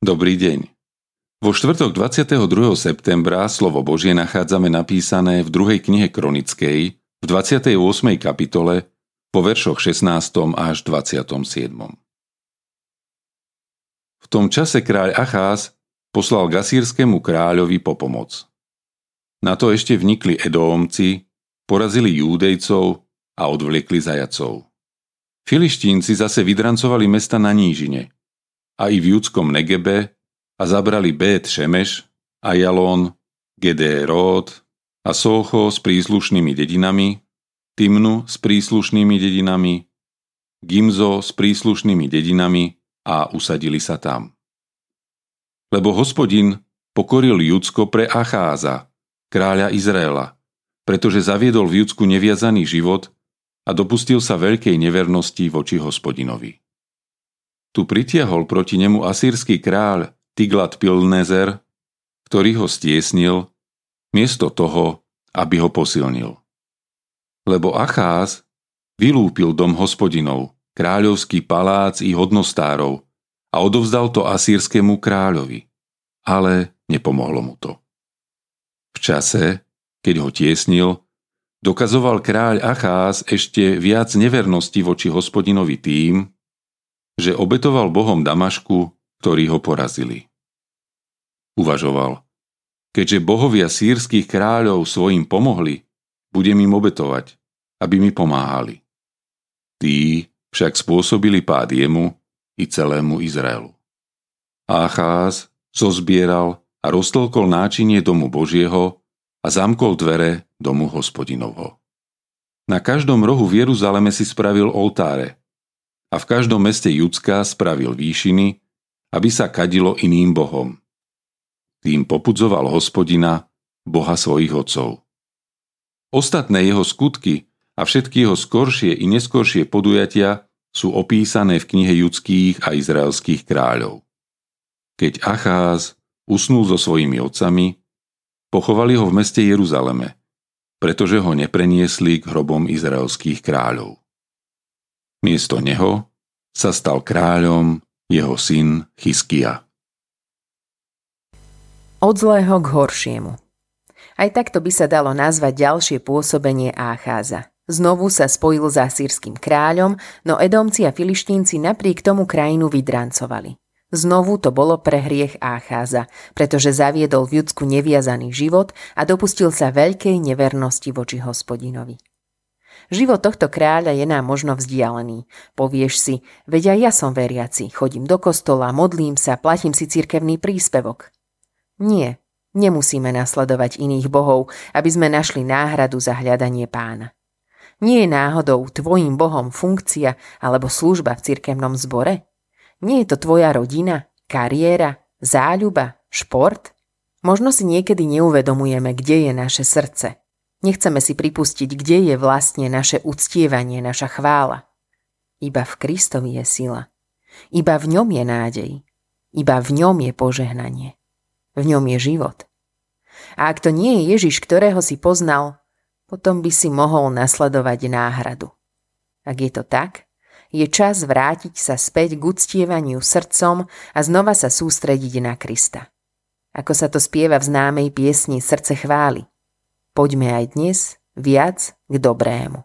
Dobrý deň. Vo štvrtok 22. septembra slovo Božie nachádzame napísané v druhej knihe Kronickej v 28. kapitole po veršoch 16. až 27. V tom čase kráľ Acház poslal gasírskému kráľovi po pomoc. Na to ešte vnikli Edómci, porazili Júdejcov a odvliekli zajacov. Filištínci zase vydrancovali mesta na nížine – a i v judskom Negebe a zabrali Bet Šemeš, Ajalon, Gederód a Socho s príslušnými dedinami, Timnu s príslušnými dedinami, Gimzo s príslušnými dedinami a usadili sa tam. Lebo hospodin pokoril Judsko pre Acháza, kráľa Izraela, pretože zaviedol v Judsku neviazaný život a dopustil sa veľkej nevernosti voči hospodinovi. Tu pritiahol proti nemu asýrsky kráľ Tiglat Pilnezer, ktorý ho stiesnil, miesto toho, aby ho posilnil. Lebo Acház vylúpil dom hospodinov, kráľovský palác i hodnostárov a odovzdal to asýrskému kráľovi, ale nepomohlo mu to. V čase, keď ho tiesnil, dokazoval kráľ Acház ešte viac nevernosti voči hospodinovi tým, že obetoval Bohom Damašku, ktorí ho porazili. Uvažoval, keďže bohovia sírskych kráľov svojim pomohli, budem im obetovať, aby mi pomáhali. Tí však spôsobili pád jemu i celému Izraelu. Acház zozbieral a roztlkol náčinie domu Božieho a zamkol dvere domu hospodinovho. Na každom rohu v Jeruzaleme si spravil oltáre a v každom meste Judska spravil výšiny, aby sa kadilo iným bohom. Tým popudzoval hospodina, boha svojich otcov. Ostatné jeho skutky a všetky jeho skoršie i neskoršie podujatia sú opísané v knihe judských a izraelských kráľov. Keď Acház usnul so svojimi otcami, pochovali ho v meste Jeruzaleme, pretože ho nepreniesli k hrobom izraelských kráľov. Miesto neho sa stal kráľom jeho syn Chyskia. Od zlého k horšiemu. Aj takto by sa dalo nazvať ďalšie pôsobenie Ácháza. Znovu sa spojil s asýrským kráľom, no Edomci a Filištínci napriek tomu krajinu vydrancovali. Znovu to bolo pre hriech Ácháza, pretože zaviedol v Judsku neviazaný život a dopustil sa veľkej nevernosti voči hospodinovi. Život tohto kráľa je nám možno vzdialený. Povieš si, veď aj ja som veriaci, chodím do kostola, modlím sa, platím si cirkevný príspevok. Nie, nemusíme nasledovať iných bohov, aby sme našli náhradu za hľadanie pána. Nie je náhodou tvojim bohom funkcia alebo služba v cirkevnom zbore? Nie je to tvoja rodina, kariéra, záľuba, šport? Možno si niekedy neuvedomujeme, kde je naše srdce. Nechceme si pripustiť, kde je vlastne naše uctievanie, naša chvála. Iba v Kristovi je sila. Iba v ňom je nádej. Iba v ňom je požehnanie. V ňom je život. A ak to nie je Ježiš, ktorého si poznal, potom by si mohol nasledovať náhradu. Ak je to tak, je čas vrátiť sa späť k uctievaniu srdcom a znova sa sústrediť na Krista. Ako sa to spieva v známej piesni Srdce chváli. Poďme aj dnes viac k dobrému.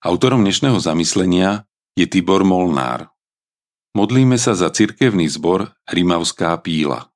Autorom dnešného zamyslenia je Tibor Molnár. Modlíme sa za cirkevný zbor Rimavská píla.